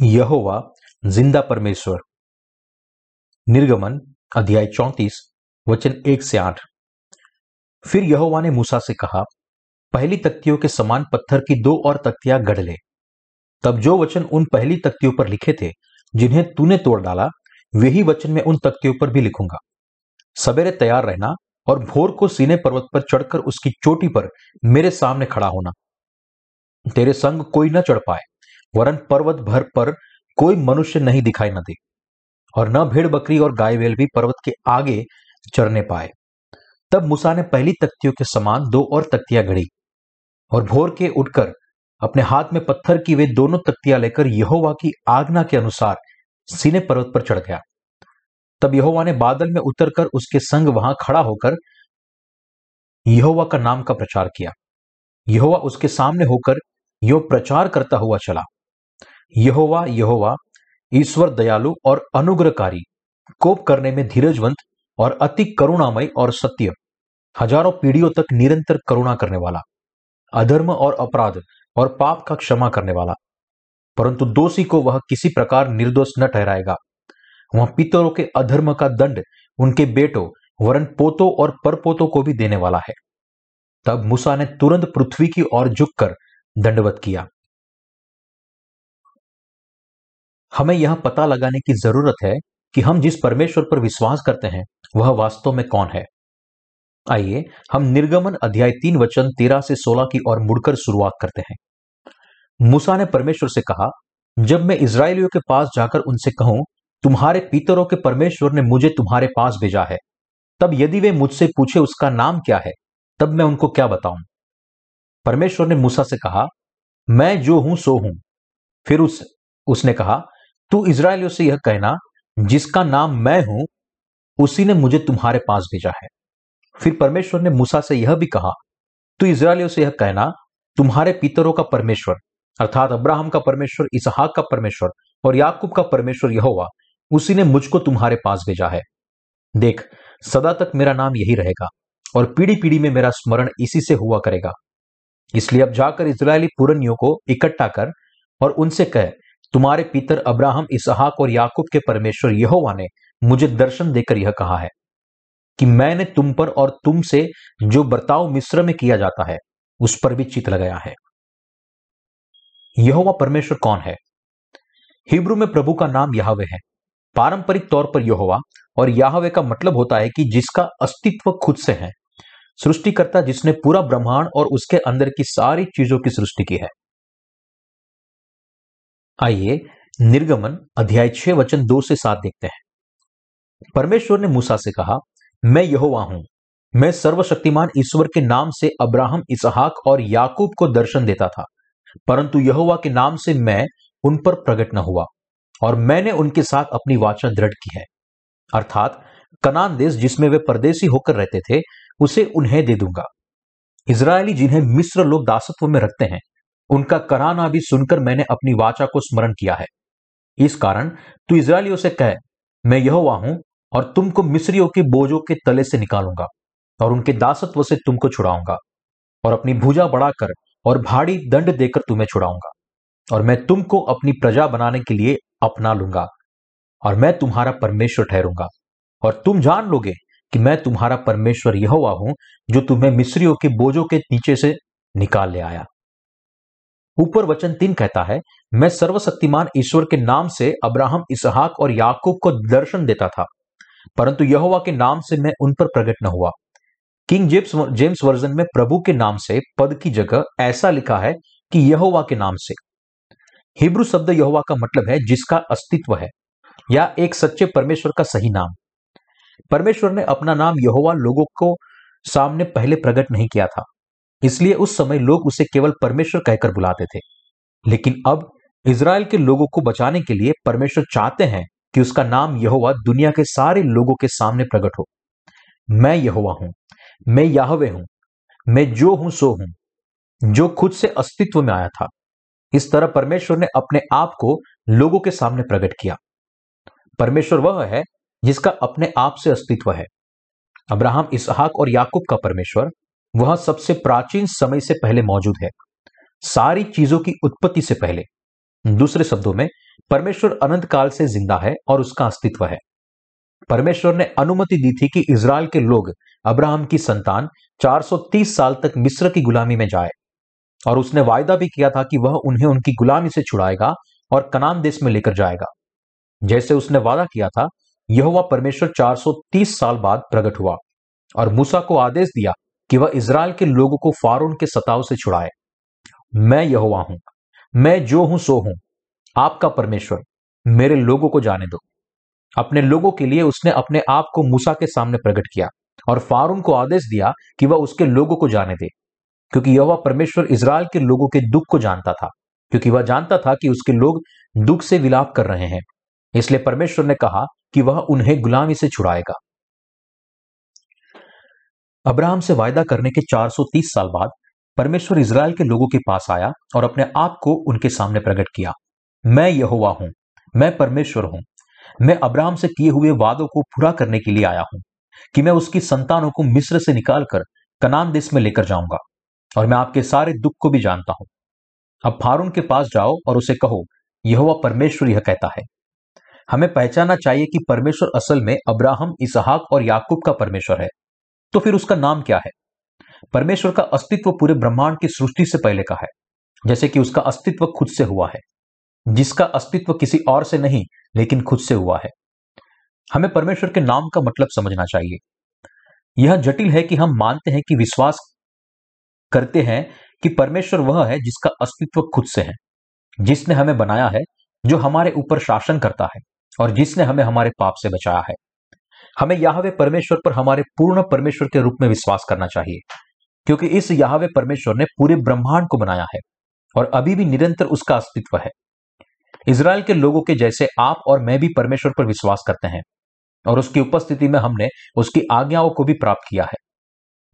यहोवा, ज़िंदा परमेश्वर। निर्गमन, अध्याय चौंतीस, वचन एक से आठ। फिर यहोवा ने मूसा से कहा, पहली तख्तियों के समान पत्थर की दो और तख्तियाँ गढ़ ले। तब जो वचन उन पहली तख्तियों पर लिखे थे, जिन्हें तूने तोड़ डाला, वही वचन मैं उन तख्तियों पर भी लिखूँगा। सवेरे तैयार रहना और भोर को सीने पर्वत पर चढ़कर उसकी चोटी पर मेरे सामने खड़ा होना। तेरे संग कोई न चढ़ पाए। वरन पर्वत भर पर कोई मनुष्य नहीं दिखाई न दे, और न भेड़ बकरी और गाय वेल भी पर्वत के आगे चढ़ने पाए। तब मूसा ने पहली तख्तियों के समान दो और तख्तियाँ घड़ी, और भोर के उठकर अपने हाथ में पत्थर की वे दोनों तख्तियाँ लेकर यहोवा की आज्ञा के अनुसार सीने पर्वत पर चढ़ गया। तब यहोवा ने बादल में उतरकर उसके संग वहाँ खड़ा होकर यहोवा का नाम का प्रचार किया। यहोवा उसके सामने होकर यो प्रचार करता हुआ चला। यहोवा यहोवा, ईश्वर दयालु और अनुग्रहकारी, कोप करने में धीरजवंत और अति करुणामय और सत्य, हज़ारों पीढ़ियों तक निरंतर करुणा करने वाला, अधर्म और अपराध और पाप का क्षमा करने वाला। परंतु दोषी को वह किसी प्रकार निर्दोष न ठहराएगा। वह पितरों के अधर्म का दंड उनके बेटों, वरन पोतों और परपोतों को भी देने वाला है। तब मूसा ने तुरंत पृथ्वी की ओर झुककर दंडवत किया। हमें यह पता लगाने की ज़रूरत है कि हम जिस परमेश्वर पर विश्वास करते हैं, वह वास्तव में कौन है? आइए, हम निर्गमन अध्याय तीन वचन तेरह से सोलह की ओर मुड़कर शुरुआत करते हैं। मूसा ने परमेश्वर से कहा, जब मैं इसराइलियों के पास जाकर उनसे कहूँ, तुम्हारे पितरों के परमेश्वर ने मुझे तुम्हारे पास भेजा है। तब यदि वे मुझसे पूछे उसका नाम क्या है, तब मैं उनको क्या बताऊँ? परमेश्वर ने मूसा से कहा, मैं जो हूँ, सो हूँ। फिर उस, उसने कहा तू इसराइलियों से यह कहना, जिसका नाम मैं हूँ, उसी ने मुझे तुम्हारे पास भेजा है। फिर परमेश्वर ने मूसा से यह भी कहा, तू इसराइलियों से यह कहना, तुम्हारे पितरों का परमेश्वर, अर्थात अब्राहम का परमेश्वर, इसहाक का परमेश्वर और याकूब का परमेश्वर यह हुआ उसी ने मुझको तुम्हारे पास भेजा है। देख, सदा तक मेरा नाम यही रहेगा और पीढ़ी पीढ़ी में मेरा स्मरण इसी से हुआ करेगा। इसलिए अब जाकर इसराइली पुरनियों को इकट्ठा कर और उनसे कह तुम्हारे पितर अब्राहम, इसहाक और याकूब के परमेश्वर यहोवा ने मुझे दर्शन देकर यह कहा है कि मैंने तुम पर और तुमसे जो बर्ताव मिश्र में किया जाता है, उस पर भी चित लगाया है। यहोवा परमेश्वर कौन है? हिब्रू में प्रभु का नाम याहवे है। पारंपरिक तौर पर यहोवा और याहवे का मतलब होता है कि जिसका अस्तित्व खुद से है, सृष्टिकर्ता जिसने पूरा ब्रह्मांड और उसके अंदर की सारी चीज़ों की सृष्टि की है। आइए निर्गमन अध्याय छह वचन दो से सात देखते हैं। परमेश्वर ने मूसा से कहा, मैं यहोवा हूँ। मैं सर्वशक्तिमान ईश्वर के नाम से अब्राहम, इसहाक और याकूब को दर्शन देता था। परंतु यहोवा के नाम से मैं उन पर प्रकट न हुआ, और मैंने उनके साथ अपनी वाचा दृढ़ की है। अर्थात कनान देश जिसमें वे परदेसी होकर रहते थे, उसे उन्हें दे दूँगा। इसराइली जिन्हें मिस्र लोग दासत्व में रखते हैं उनका कराना भी सुनकर मैंने अपनी वाचा को स्मरण किया है। इस कारण तू इसराइलियों से कह, मैं यह हूँ और तुमको मिस्रियों के बोझों के तले से निकालूँगा और उनके दासत्व से तुमको छुड़ाऊँगा और अपनी भुजा बढ़ाकर और भारी दंड देकर तुम्हें छुड़ाऊँगा और मैं तुमको अपनी प्रजा बनाने के लिए अपना लूँगा और मैं तुम्हारा परमेश्वर ठहरूँगा। और तुम जान लोगे कि मैं तुम्हारा परमेश्वर यह हूँ, जो तुम्हें मिस्रियों के बोझों के नीचे से निकाल ले आया। ऊपर वचन तीन कहता है, मैं सर्वशक्तिमान ईश्वर के नाम से अब्राहम, इसहाक और याकूब को दर्शन देता था, परंतु यहोवा के नाम से मैं उन पर प्रकट न हुआ। किंग जेम्स जेम्स वर्जन में प्रभु के नाम से पद की जगह ऐसा लिखा है कि यहोवा के नाम से। हिब्रू शब्द यहोवा का मतलब है जिसका अस्तित्व है, या एक सच्चे परमेश्वर का सही नाम। परमेश्वर ने अपना नाम यहोवा लोगों को सामने पहले प्रकट नहीं किया था। इसलिए उस समय लोग उसे केवल परमेश्वर कहकर बुलाते थे। लेकिन अब इसराइल के लोगों को बचाने के लिए परमेश्वर चाहते हैं कि उसका नाम यहोवा दुनिया के सारे लोगों के सामने प्रकट हो। मैं यहोवा हूँ, मैं याहवे हूँ, मैं जो हूँ, सो हूँ, जो खुद से अस्तित्व में आया था। इस तरह परमेश्वर ने अपने आप को लोगों के सामने प्रकट किया। परमेश्वर वह है जिसका अपने आप से अस्तित्व है। अब्राहम, इसहाक और याकूब का परमेश्वर वह सबसे प्राचीन समय से पहले मौजूद है। सारी चीज़ों की उत्पत्ति से पहले। दूसरे शब्दों में, परमेश्वर अनंत काल से ज़िंदा है और उसका अस्तित्व है। परमेश्वर ने अनुमति दी थी कि इसराइल के लोग अब्राहम की संतान 430 साल तक मिस्र की गुलामी में जाए और उसने वायदा भी किया था कि वह उन्हें उनकी गुलामी से छुड़ाएगा और कनान देश में लेकर जाएगा। जैसे उसने वादा किया था यह परमेश्वर 430 साल बाद प्रकट हुआ और मूसा को आदेश दिया कि वह इसराइल के लोगों को फारून के सताव से छुड़ाए। मैं यहोवा हूँ, मैं जो हूँ सो हूँ। आपका परमेश्वर मेरे लोगों को जाने दो। अपने लोगों के लिए उसने अपने आप को मूसा के सामने प्रकट किया और फारून को आदेश दिया कि वह उसके लोगों को जाने दे, क्योंकि यह परमेश्वर इसराइल के लोगों के दुख को जानता था, क्योंकि वह जानता था कि उसके लोग दुख से विलाप कर रहे हैं। इसलिए परमेश्वर ने कहा कि वह उन्हें गुलामी से छुड़ाएगा। अब्राहम से वायदा करने के 430 साल बाद, परमेश्वर इसराइल के लोगों के पास आया और अपने आप को उनके सामने प्रकट किया। मैं यहोवा हूँ, मैं परमेश्वर हूँ। मैं अब्राहम से किए हुए वादों को पूरा करने के लिए आया हूँ, कि मैं उसकी संतानों को मिस्र से निकालकर कनान देश में लेकर जाऊँगा, और मैं आपके सारे दुख को भी जानता हूँ। अब फारून के पास जाओ और उसे कहो यह परमेश्वर यह कहता है, हमें पहचानना चाहिए कि परमेश्वर असल में अब्राहम, इसहाक और याकूब का परमेश्वर है। तो फिर उसका नाम क्या है? परमेश्वर का अस्तित्व पूरे ब्रह्मांड की सृष्टि से पहले का है, जैसे कि उसका अस्तित्व खुद से हुआ है। जिसका अस्तित्व किसी और से नहीं, लेकिन खुद से हुआ है। हमें परमेश्वर के नाम का मतलब समझना चाहिए। यह जटिल है कि हम मानते हैं कि विश्वास करते हैं कि परमेश्वर वह है जिसका अस्तित्व खुद से है, जिसने हमें बनाया है, जो हमारे ऊपर शासन करता है, और जिसने हमें हमारे पाप से बचाया है। हमें याहवे परमेश्वर पर हमारे पूर्ण परमेश्वर के रूप में विश्वास करना चाहिए। क्योंकि इस याहवे परमेश्वर ने पूरे ब्रह्मांड को बनाया है और अभी भी निरंतर उसका अस्तित्व है। इसराइल के लोगों के जैसे आप और मैं भी परमेश्वर पर विश्वास करते हैं और उसकी उपस्थिति में हमने उसकी आज्ञाओं को भी प्राप्त किया है।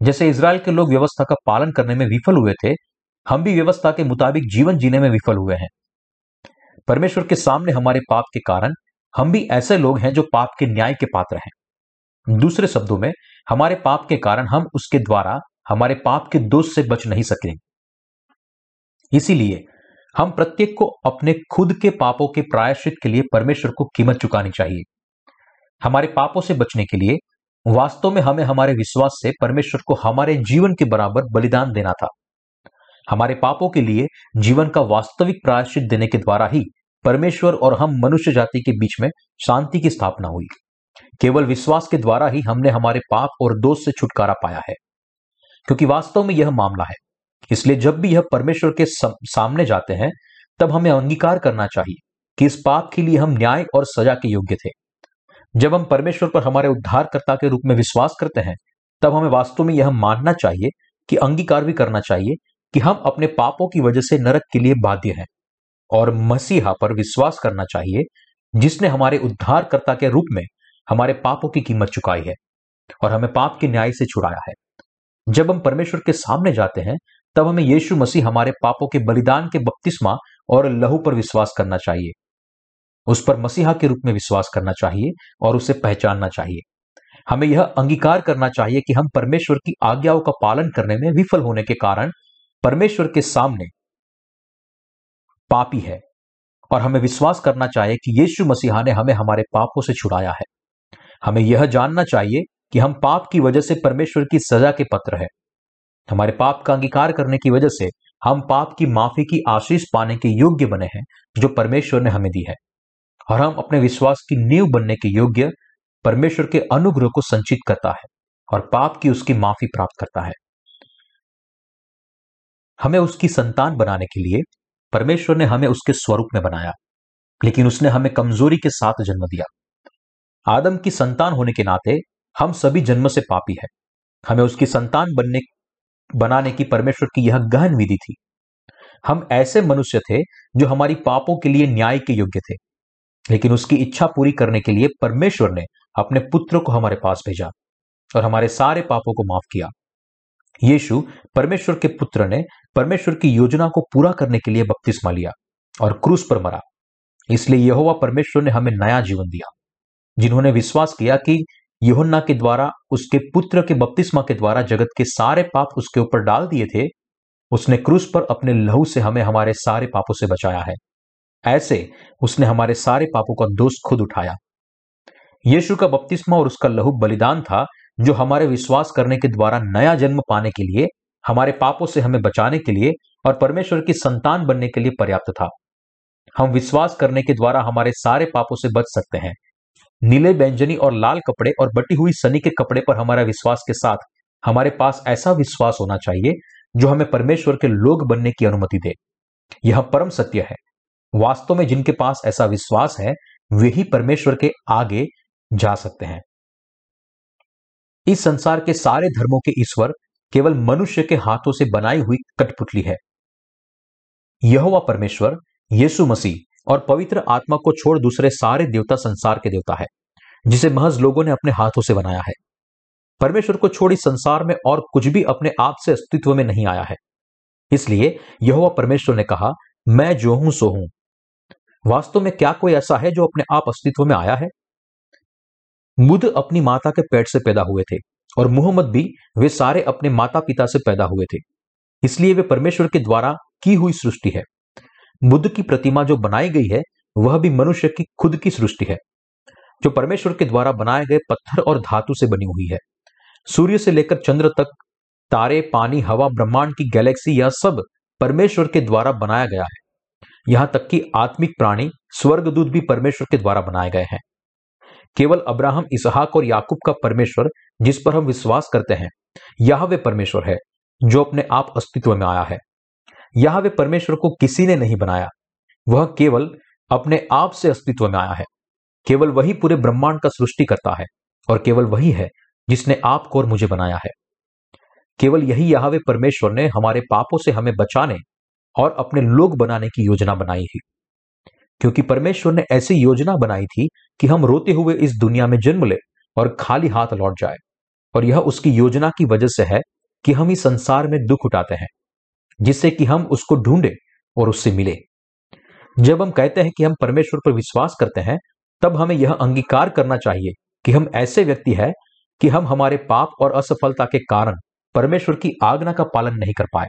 जैसे इसराइल के लोग व्यवस्था का पालन करने में विफल हुए थे, हम भी व्यवस्था के मुताबिक जीवन जीने में विफल हुए हैं। परमेश्वर के सामने हमारे पाप के कारण हम भी ऐसे लोग हैं जो पाप के न्याय के पात्र हैं। दूसरे शब्दों में, हमारे पाप के कारण हम उसके द्वारा, हमारे पाप के दोष से बच नहीं सकें। इसीलिए, हम प्रत्येक को अपने खुद के पापों के प्रायश्चित के लिए परमेश्वर को कीमत चुकानी चाहिए। हमारे पापों से बचने के लिए, वास्तव में हमें हमारे विश्वास से परमेश्वर को हमारे जीवन के बराबर बलिदान देना था। हमारे पापों के लिए, जीवन का वास्तविक प्रायश्चित देने के द्वारा ही, परमेश्वर और हम मनुष्य जाति के बीच में शांति की स्थापना हुई। केवल विश्वास के द्वारा ही हमने हमारे पाप और दोष से छुटकारा पाया है। क्योंकि वास्तव में यह मामला है। इसलिए जब भी यह परमेश्वर के सामने जाते हैं, तब हमें अंगीकार करना चाहिए कि इस पाप के लिए हम न्याय और सजा के योग्य थे। जब हम परमेश्वर पर हमारे उद्धारकर्ता के रूप में विश्वास करते हैं, तब हमें वास्तव में यह मानना चाहिए कि अंगीकार भी करना चाहिए कि हम अपने पापों की वजह से नरक के लिए बाध्य हैं और मसीहा पर विश्वास करना चाहिए जिसने हमारे उद्धारकर्ता के रूप में हमारे पापों की कीमत चुकाई है और हमें पाप के न्याय से छुड़ाया है। जब हम परमेश्वर के सामने जाते हैं, तब हमें यीशु मसीह हमारे पापों के बलिदान के बपतिस्मा और लहू पर विश्वास करना चाहिए। उस पर मसीहा के रूप में विश्वास करना चाहिए और उसे पहचानना चाहिए। हमें यह अंगीकार करना चाहिए कि हम परमेश्वर की आज्ञाओं का पालन करने में विफल होने के कारण परमेश्वर के सामने पापी है और हमें विश्वास करना चाहिए कि यीशु मसीहा ने हमें हमारे पापों से छुड़ाया है। हमें यह जानना चाहिए कि हम पाप की वजह से परमेश्वर की सजा के पत्र है। हमारे पाप का अंगीकार करने की वजह से हम पाप की माफ़ी की आशीष पाने के योग्य बने हैं, जो परमेश्वर ने हमें दी है। और हम अपने विश्वास की नींव बनने के योग्य परमेश्वर के अनुग्रह को संचित करता है और पाप की उसकी माफ़ी प्राप्त करता है। हमें उसकी संतान बनाने के लिए परमेश्वर ने हमें उसके स्वरूप में बनाया, लेकिन उसने हमें कमज़ोरी के साथ जन्म दिया। आदम की संतान होने के नाते हम सभी जन्म से पापी है। हमें उसकी संतान बनने, बनाने की परमेश्वर की यह गहन विधि थी। हम ऐसे मनुष्य थे जो हमारी पापों के लिए न्याय के योग्य थे, लेकिन उसकी इच्छा पूरी करने के लिए परमेश्वर ने अपने पुत्र को हमारे पास भेजा और हमारे सारे पापों को माफ़ किया। यीशु परमेश्वर के पुत्र ने परमेश्वर की योजना को पूरा करने के लिए बपतिस्मा लिया और क्रूस पर मरा। इसलिए यहोवा परमेश्वर ने हमें नया जीवन दिया। जिन्होंने विश्वास किया कि यहुन्ना के द्वारा, उसके पुत्र के बपतिस्मा के द्वारा जगत के सारे पाप उसके ऊपर डाल दिए थे, उसने क्रूस पर अपने लहू से हमें हमारे सारे पापों से बचाया है। ऐसे उसने हमारे सारे पापों का दोष खुद उठाया। यीशु का बपतिस्मा और उसका लहू बलिदान था, जो हमारे विश्वास करने के द्वारा नया जन्म पाने के लिए, हमारे पापों से हमें बचाने के लिए और परमेश्वर की संतान बनने के लिए पर्याप्त था। हम विश्वास करने के द्वारा हमारे सारे पापों से बच सकते हैं। नीले व्यंजनी और लाल कपड़े और बटी हुई सनी के कपड़े पर हमारा विश्वास के साथ हमारे पास ऐसा विश्वास होना चाहिए जो हमें परमेश्वर के लोग बनने की अनुमति दे। यह परम सत्य है। वास्तव में जिनके पास ऐसा विश्वास है, वे ही परमेश्वर के आगे जा सकते हैं। इस संसार के सारे धर्मों के ईश्वर केवल मनुष्य के हाथों से बनाई हुई कठपुतली है। यह परमेश्वर, यीशु मसीह और पवित्र आत्मा को छोड़ दूसरे सारे देवता संसार के देवता है, जिसे महज लोगों ने अपने हाथों से बनाया है। परमेश्वर को छोड़ी संसार में और कुछ भी अपने आप से अस्तित्व में नहीं आया है। इसलिए यह परमेश्वर ने कहा, मैं जो हूँ, सो हूँ। वास्तव में क्या कोई ऐसा है जो अपने आप अस्तित्व में आया है? बुद्ध अपनी माता के पेट से पैदा हुए थे और मोहम्मद भी वे सारे अपने माता पिता से पैदा हुए थे। इसलिए वे परमेश्वर के द्वारा की हुई सृष्टि है। बुद्ध की प्रतिमा जो बनाई गई है, वह भी मनुष्य की खुद की सृष्टि है, जो परमेश्वर के द्वारा बनाए गए पत्थर और धातु से बनी हुई है। सूर्य से लेकर चंद्र तक, तारे, पानी, हवा, ब्रह्मांड की गैलेक्सी, यह सब परमेश्वर के द्वारा बनाया गया है। यहाँ तक कि आत्मिक प्राणी, स्वर्गदूत भी परमेश्वर के द्वारा बनाए गए हैं। केवल अब्राहम, इसहाक और याकूब का परमेश्वर, जिस पर हम विश्वास करते हैं, यह वे परमेश्वर है, जो अपने आप अस्तित्व में आया है। यह वे परमेश्वर को किसी ने नहीं बनाया। वह केवल अपने आप से अस्तित्व में आया है। केवल वही पूरे ब्रह्मांड का सृष्टि करता है और केवल वही है जिसने आपको और मुझे बनाया है। केवल यही यहावे परमेश्वर ने हमारे पापों से हमें बचाने और अपने लोग बनाने की योजना बनाई है। क्योंकि परमेश्वर ने ऐसी योजना बनाई थी कि हम रोते हुए इस दुनिया में जन्म ले और खाली हाथ लौट जाए। और यह उसकी योजना की वजह से है कि हम इस संसार में दुख उठाते हैं। जिससे कि हम उसको ढूंढे और उससे मिले। जब हम कहते हैं कि हम परमेश्वर पर विश्वास करते हैं, तब हमें यह अंगीकार करना चाहिए कि हम ऐसे व्यक्ति हैं कि हम हमारे पाप और असफलता के कारण परमेश्वर की आज्ञा का पालन नहीं कर पाए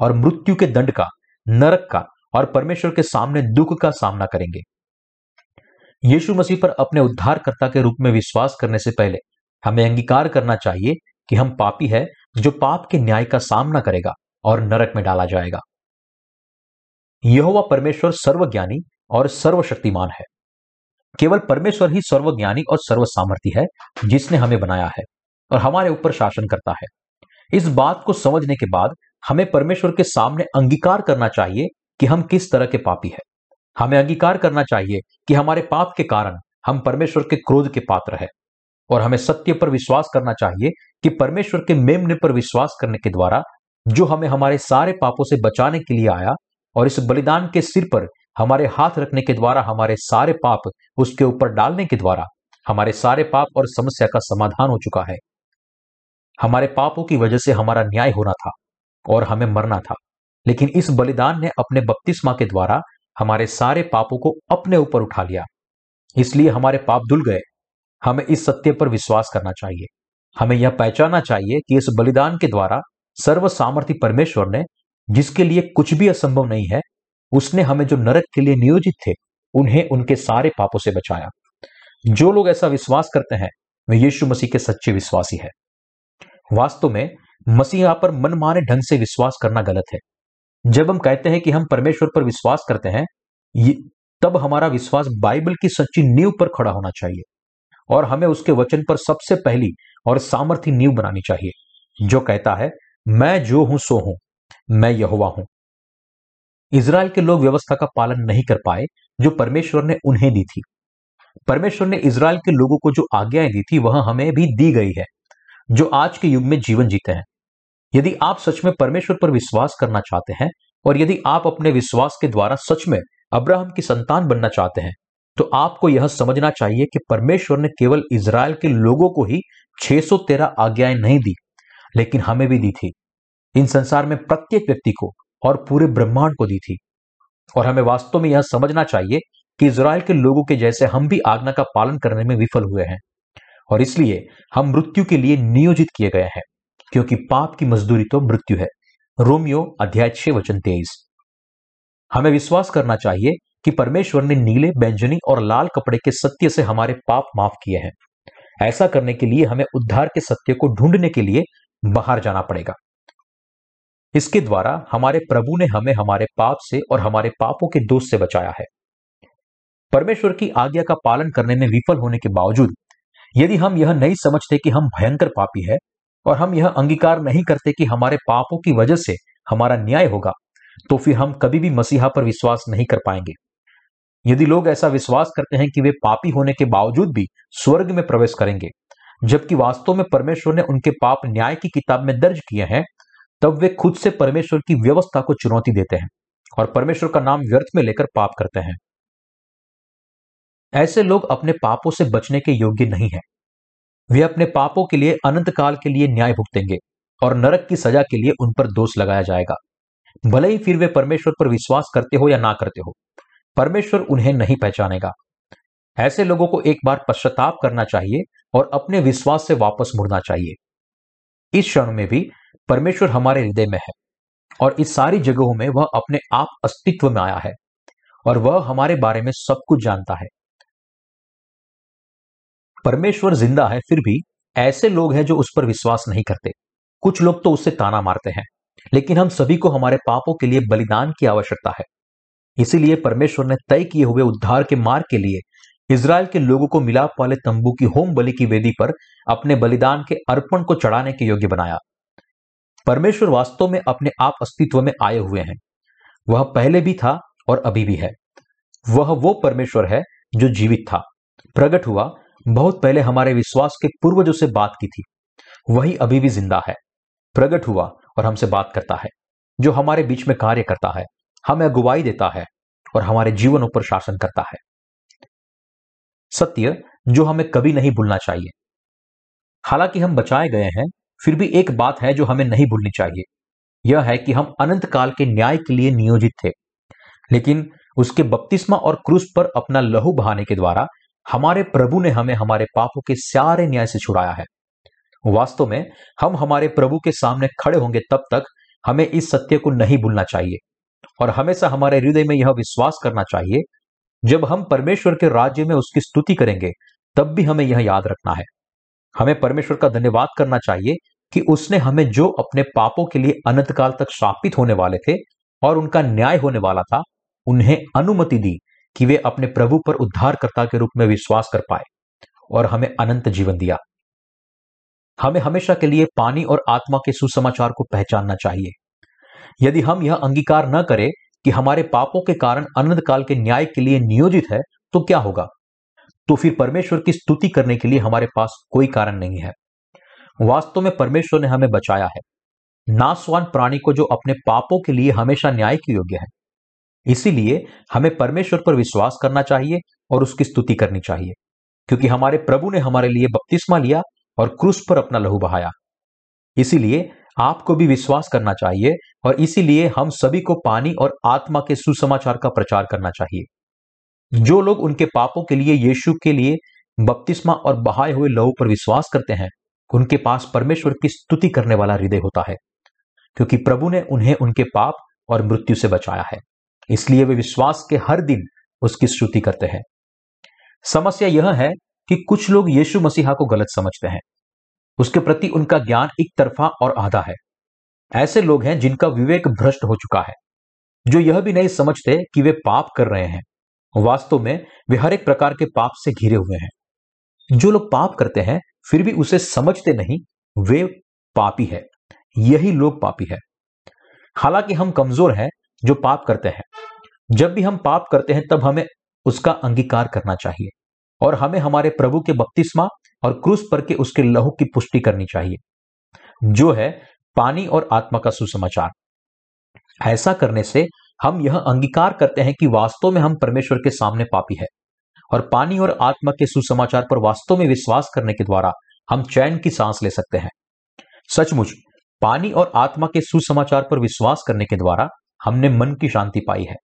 और मृत्यु के दंड का, नरक का और परमेश्वर के सामने दुख का सामना करेंगे। यीशु मसीह पर अपने उद्धारकर्ता के रूप में विश्वास करने से पहले हमें अंगीकार करना चाहिए कि हम पापी है जो पाप के न्याय का सामना करेगा। और नरक में डाला जाएगा। यहोवा परमेश्वर सर्वज्ञानी और सर्वशक्तिमान है। केवल परमेश्वर ही सर्वज्ञानी और सर्व सामर्थ्य है, जिसने हमें बनाया है और हमारे ऊपर शासन करता है। इस बात को समझने के बाद हमें परमेश्वर के सामने अंगीकार करना चाहिए कि हम किस तरह के पापी हैं। हमें अंगीकार करना चाहिए कि हमारे पाप के कारण हम परमेश्वर के क्रोध के पात्र हैं और हमें सत्य पर विश्वास करना चाहिए कि परमेश्वर के मेमने पर विश्वास करने के द्वारा जो हमें हमारे सारे पापों से बचाने के लिए आया और इस बलिदान के सिर पर हमारे हाथ रखने के द्वारा हमारे सारे पाप उसके ऊपर डालने के द्वारा हमारे सारे पाप और समस्या का समाधान हो चुका है। हमारे पापों की वजह से हमारा न्याय होना था और हमें मरना था। लेकिन इस बलिदान ने अपने बपतिस्मा के द्वारा हमारे सारे पापों को अपने ऊपर उठा लिया। इसलिए हमारे पाप धुल गए। हमें इस सत्य पर विश्वास करना चाहिए। हमें यह पहचानना चाहिए कि इस बलिदान के द्वारा सर्व सामर्थ्य परमेश्वर ने, जिसके लिए कुछ भी असंभव नहीं है, उसने हमें जो नरक के लिए नियोजित थे, उन्हें उनके सारे पापों से बचाया। जो लोग ऐसा विश्वास करते हैं, वे यीशु मसीह के सच्चे विश्वासी है। वास्तव में, मसीहा पर मनमाने ढंग से विश्वास करना गलत है। जब हम कहते हैं कि हम परमेश्वर पर विश्वास करते हैं तब हमारा विश्वास बाइबल की सच्ची नींव पर खड़ा होना चाहिए। और हमें उसके वचन पर सबसे पहली और सामर्थ्य नींव बनानी चाहिए, जो कहता है मैं जो हूँ, सो हूँ। मैं यहुआ हूँ। इसराइल के लोग व्यवस्था का पालन नहीं कर पाए, जो परमेश्वर ने उन्हें दी थी। परमेश्वर ने इसराइल के लोगों को जो आज्ञाएँ दी थी, वह हमें भी दी गई है, जो आज के युग में जीवन जीते हैं। यदि आप सच में परमेश्वर पर विश्वास करना चाहते हैं, और यदि आप अपने विश्वास के द्वारा सच में अब्राहम की संतान बनना चाहते हैं तो आपको यह समझना चाहिए कि परमेश्वर ने केवल इसराइल के लोगों को ही 613 आज्ञाएँ नहीं दी। लेकिन हमें भी दी थी। इन संसार में प्रत्येक व्यक्ति को और पूरे ब्रह्मांड को दी थी। और हमें वास्तव में यह समझना चाहिए कि इसराइल के लोगों के जैसे हम भी आज्ञा का पालन करने में विफल हुए हैं। और इसलिए हम मृत्यु के लिए नियोजित किए गए हैं, क्योंकि पाप की मजदूरी तो मृत्यु है। रोमियो अध्याय छह वचन तेईस। हमें विश्वास करना चाहिए कि परमेश्वर ने नीले, बैंजनी और लाल कपड़े के सत्य से हमारे पाप माफ़ किए हैं। ऐसा करने के लिए हमें उद्धार के सत्य को ढूँढने के लिए बाहर जाना पड़ेगा। इसके द्वारा हमारे प्रभु ने हमें हमारे पाप से और हमारे पापों के दोष से बचाया है। परमेश्वर की आज्ञा का पालन करने में विफल होने के बावजूद, यदि हम यह नहीं समझते कि हम भयंकर पापी है और हम यह अंगीकार नहीं करते कि हमारे पापों की वजह से हमारा न्याय होगा तो फिर हम कभी भी मसीहा पर विश्वास नहीं कर पाएँगे। यदि लोग ऐसा विश्वास करते हैं कि वे पापी होने के बावजूद भी स्वर्ग में प्रवेश करेंगे जबकि वास्तव में परमेश्वर ने उनके पाप न्याय की किताब में दर्ज किए हैं, तब वे खुद से परमेश्वर की व्यवस्था को चुनौती देते हैं और परमेश्वर का नाम व्यर्थ में लेकर पाप करते हैं। ऐसे लोग अपने पापों से बचने के योग्य नहीं हैं। वे अपने पापों के लिए अनंत काल के लिए न्याय भुगतेंगे और नरक की सजा के लिए उन पर दोष लगाया जाएगा। भले ही फिर वे परमेश्वर पर विश्वास करते हो या ना करते हो, परमेश्वर उन्हें नहीं पहचानेगा। ऐसे लोगों को एक बार पश्चाताप करना चाहिए और अपने विश्वास से वापस मुड़ना चाहिए। इस क्षण में भी परमेश्वर हमारे हृदय में है और इस सारी जगहों में वह अपने आप अस्तित्व में आया है और वह हमारे बारे में सब कुछ जानता है। परमेश्वर ज़िंदा है, फिर भी ऐसे लोग हैं जो उस पर विश्वास नहीं करते। कुछ लोग तो उससे ताना मारते हैं, लेकिन हम सभी को हमारे पापों के लिए बलिदान की आवश्यकता है। इसीलिए परमेश्वर ने तय किए हुए उद्धार के मार्ग के लिए इसराइल के लोगों को मिलाप वाले तंबू की होम बलि की वेदी पर अपने बलिदान के अर्पण को चढ़ाने के योग्य बनाया। परमेश्वर वास्तव में अपने आप अस्तित्व में आए हुए हैं। वह पहले भी था और अभी भी है। वह वो परमेश्वर है जो जीवित था। प्रकट हुआ, बहुत पहले हमारे विश्वास के पूर्वजों से बात की थी। वही अभी भी ज़िंदा है। प्रकट हुआ और हमसे बात करता है, जो हमारे बीच में कार्य करता है, हमें अगुवाई देता है और हमारे जीवनों पर शासन करता है। सत्य जो हमें कभी नहीं भूलना चाहिए। हालाँकि हम बचाए गए हैं, फिर भी एक बात है जो हमें नहीं भूलनी चाहिए। यह है कि हम अनंत काल के न्याय के लिए नियोजित थे, लेकिन उसके बपतिस्मा और क्रूस पर अपना लहू बहाने के द्वारा हमारे प्रभु ने हमें हमारे पापों के सारे न्याय से छुड़ाया है। वास्तव में हम हमारे प्रभु के सामने खड़े होंगे तब तक हमें इस सत्य को नहीं भूलना चाहिए और हमेशा हमारे हृदय में यह विश्वास करना चाहिए जब हम परमेश्वर के राज्य में उसकी स्तुति करेंगे, तब भी हमें यह याद रखना है। हमें परमेश्वर का धन्यवाद करना चाहिए कि उसने हमें जो अपने पापों के लिए अनंत काल तक शापित होने वाले थे और उनका न्याय होने वाला था, उन्हें अनुमति दी कि वे अपने प्रभु पर उद्धारकर्ता के रूप में विश्वास कर पाए और हमें अनंत जीवन दिया। हमें हमेशा के लिए पानी और आत्मा के सुसमाचार को पहचानना चाहिए। यदि हम यह अंगीकार न करें कि हमारे पापों के कारण अनंत काल के न्याय के लिए नियोजित है तो क्या होगा? तो फिर परमेश्वर की स्तुति करने के लिए हमारे पास कोई कारण नहीं है। वास्तव में परमेश्वर ने हमें बचाया है। नासवान प्राणी को जो अपने पापों के लिए हमेशा न्याय के योग्य है। इसीलिए हमें परमेश्वर पर विश्वास करना चाहिए और उसकी स्तुति करनी चाहिए, क्योंकि हमारे प्रभु ने हमारे लिए बपतिस्मा लिया और क्रूस पर अपना लहू बहाया। इसीलिए आपको भी विश्वास करना चाहिए और इसीलिए हम सभी को पानी और आत्मा के सुसमाचार का प्रचार करना चाहिए। जो लोग उनके पापों के लिए, यीशु के लिए बपतिस्मा और बहाए हुए लहू पर विश्वास करते हैं, उनके पास परमेश्वर की स्तुति करने वाला हृदय होता है, क्योंकि प्रभु ने उन्हें उनके पाप और मृत्यु से बचाया है। इसलिए वे विश्वास के हर दिन उसकी स्तुति करते हैं। समस्या यह है कि कुछ लोग यीशु मसीहा को गलत समझते हैं। उसके प्रति उनका ज्ञान एक तरफा और आधा है। ऐसे लोग हैं जिनका विवेक भ्रष्ट हो चुका है। जो यह भी नहीं समझते कि वे पाप कर रहे हैं। वास्तव में वे हर एक प्रकार के पाप से घिरे हुए हैं। जो लोग पाप करते हैं, फिर भी उसे समझते नहीं, वे पापी है। यही लोग पापी है। हालाँकि हम कमज़ोर हैं जो पाप करते हैं। जब भी हम पाप करते हैं, तब हमें उसका अंगीकार करना चाहिए। और हमें हमारे प्रभु के बपतिस्मा और क्रूस पर के उसके लहू की पुष्टि करनी चाहिए। जो है पानी और आत्मा का सुसमाचार। ऐसा करने से हम यह अंगीकार करते हैं कि वास्तव में हम परमेश्वर के सामने पापी है और पानी और आत्मा के सुसमाचार पर वास्तव में विश्वास करने के द्वारा हम चैन की सांस ले सकते हैं। सचमुच, पानी और आत्मा के सुसमाचार पर विश्वास करने के द्वारा हमने मन की शांति पाई है।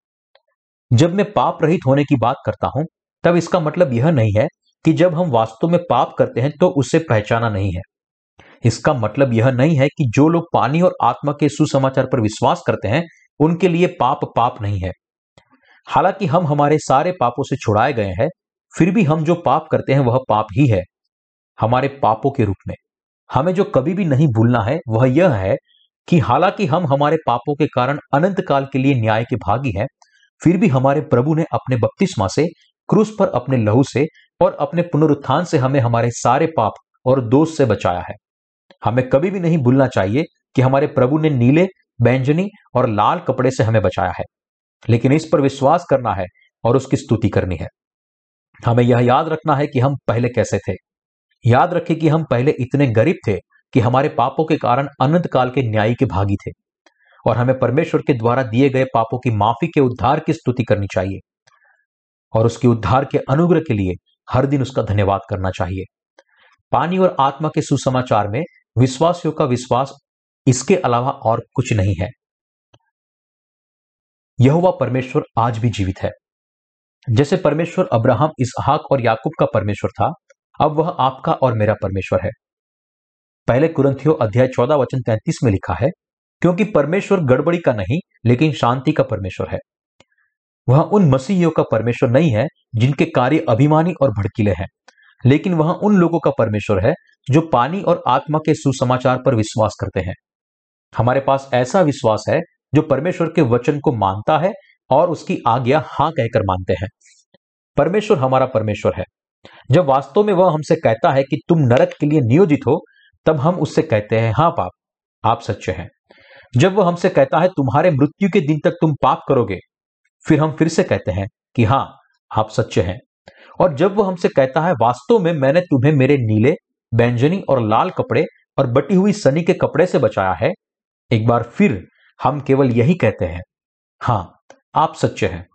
जब मैं पाप रहित होने की बात करता हूँ, तब इसका मतलब यह नहीं है कि जब हम वास्तव में पाप करते हैं तो उसे पहचाना नहीं है। इसका मतलब यह नहीं है कि जो लोग पानी और आत्मा के सुसमाचार पर विश्वास करते हैं, उनके लिए पाप पाप नहीं है। हालाँकि हम हमारे सारे पापों से छुड़ाए गए हैं, फिर भी हम जो पाप करते हैं, वह पाप ही है, हमारे पापों के रूप में। हमें जो कभी भी नहीं भूलना है, वह यह है कि हालाँकि हम हमारे पापों के कारण अनंत काल के लिए न्याय के भागी हैं, फिर भी हमारे प्रभु ने अपने बपतिस्मा से, क्रूस पर अपने लहू से और अपने पुनरुत्थान से हमें हमारे सारे पाप और दोष से बचाया है। हमें कभी भी नहीं भूलना चाहिए कि हमारे प्रभु ने नीले, बैंजनी और लाल कपड़े से हमें बचाया है। लेकिन इस पर विश्वास करना है और उसकी स्तुति करनी है। हमें यह याद रखना है कि हम पहले कैसे थे। याद रखें कि हम पहले इतने गरीब थे कि हमारे पापों के कारण अनंत काल के न्यायी के भागी थे। और हमें परमेश्वर के द्वारा दिए गए पापों की माफ़ी के उद्धार की स्तुति करनी चाहिए। और उसके उद्धार के अनुग्रह के लिए हर दिन उसका धन्यवाद करना चाहिए। पानी और आत्मा के सुसमाचार में विश्वासियों का विश्वास इसके अलावा और कुछ नहीं है। यह परमेश्वर आज भी जीवित है। जैसे परमेश्वर अब्राहम, इसहाक और याकूब का परमेश्वर था, अब वह आपका और मेरा परमेश्वर है। पहले कुरंथियो अध्याय चौदह वचन तैंतीस में लिखा है, क्योंकि परमेश्वर गड़बड़ी का नहीं, लेकिन शांति का परमेश्वर है। वह उन मसीहियों का परमेश्वर नहीं है, जिनके कार्य अभिमानी और भड़कीले हैं। लेकिन वह उन लोगों का परमेश्वर है, जो पानी और आत्मा के सुसमाचार पर विश्वास करते हैं। हमारे पास ऐसा विश्वास है, जो परमेश्वर के वचन को मानता है और उसकी आज्ञा हाँ कहकर मानते हैं। परमेश्वर हमारा परमेश्वर है। जब वास्तव में वह हमसे कहता है कि तुम नरक के लिए नियोजित हो, तब हम उससे कहते हैं, हाँ पाप, आप सच्चे हैं। जब वह हमसे कहता है, तुम्हारे मृत्यु के दिन तक तुम पाप करोगे फिर हम फिर से कहते हैं कि हाँ आप सच्चे हैं। और जब वह हमसे कहता है, वास्तव में मैंने तुम्हें मेरे नीले, बैंजनी और लाल कपड़े और बटी हुई सनी के कपड़े से बचाया है, एक बार फिर हम केवल यही कहते हैं, हाँ, आप सच्चे हैं।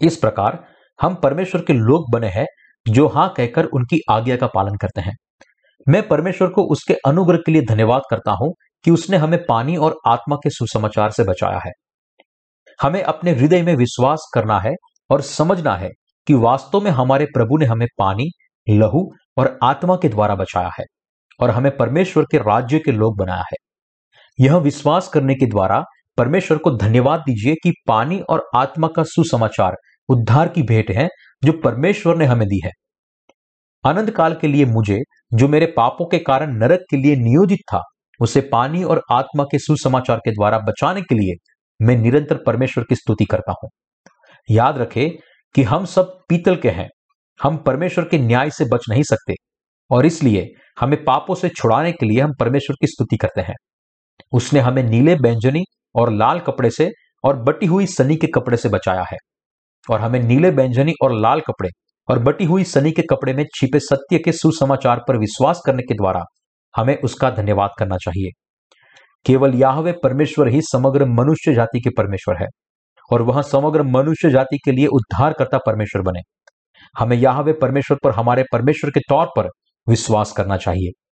इस प्रकार हम परमेश्वर के लोग बने हैं, जो हाँ कहकर उनकी आज्ञा का पालन करते हैं। मैं परमेश्वर को उसके अनुग्रह के लिए धन्यवाद करता हूँ कि उसने हमें पानी और आत्मा के सुसमाचार से बचाया है। हमें अपने हृदय में विश्वास करना है और समझना है कि वास्तव में हमारे प्रभु ने हमें पानी, लहू और आत्मा के द्वारा बचाया है और हमें परमेश्वर के राज्य के लोग बनाया है। यह विश्वास करने के द्वारा परमेश्वर को धन्यवाद दीजिए कि पानी और आत्मा का सुसमाचार, उद्धार की भेंट है जो परमेश्वर ने हमें दी है। अनंत काल के लिए मुझे, जो मेरे पापों के कारण नरक के लिए नियोजित था, उसे पानी और आत्मा के सुसमाचार के द्वारा बचाने के लिए मैं निरंतर परमेश्वर की स्तुति करता हूँ। याद रखे कि हम सब पीतल के हैं। हम परमेश्वर के न्याय से बच नहीं सकते और इसलिए हमें पापों से छुड़ाने के लिए हम परमेश्वर की स्तुति करते हैं। उसने हमें नीले बैंजनी और लाल कपड़े से और बटी हुई सनी के कपड़े से बचाया है और हमें नीले बैंजनी और लाल कपड़े और बटी हुई सनी के कपड़े में छिपे सत्य के सुसमाचार पर विश्वास करने के द्वारा हमें उसका धन्यवाद करना चाहिए। केवल याहवे परमेश्वर ही समग्र मनुष्य जाति के परमेश्वर है और वह समग्र मनुष्य जाति के लिए उद्धार करता परमेश्वर बने। हमें याहवे परमेश्वर पर, हमारे परमेश्वर के तौर पर विश्वास करना चाहिए।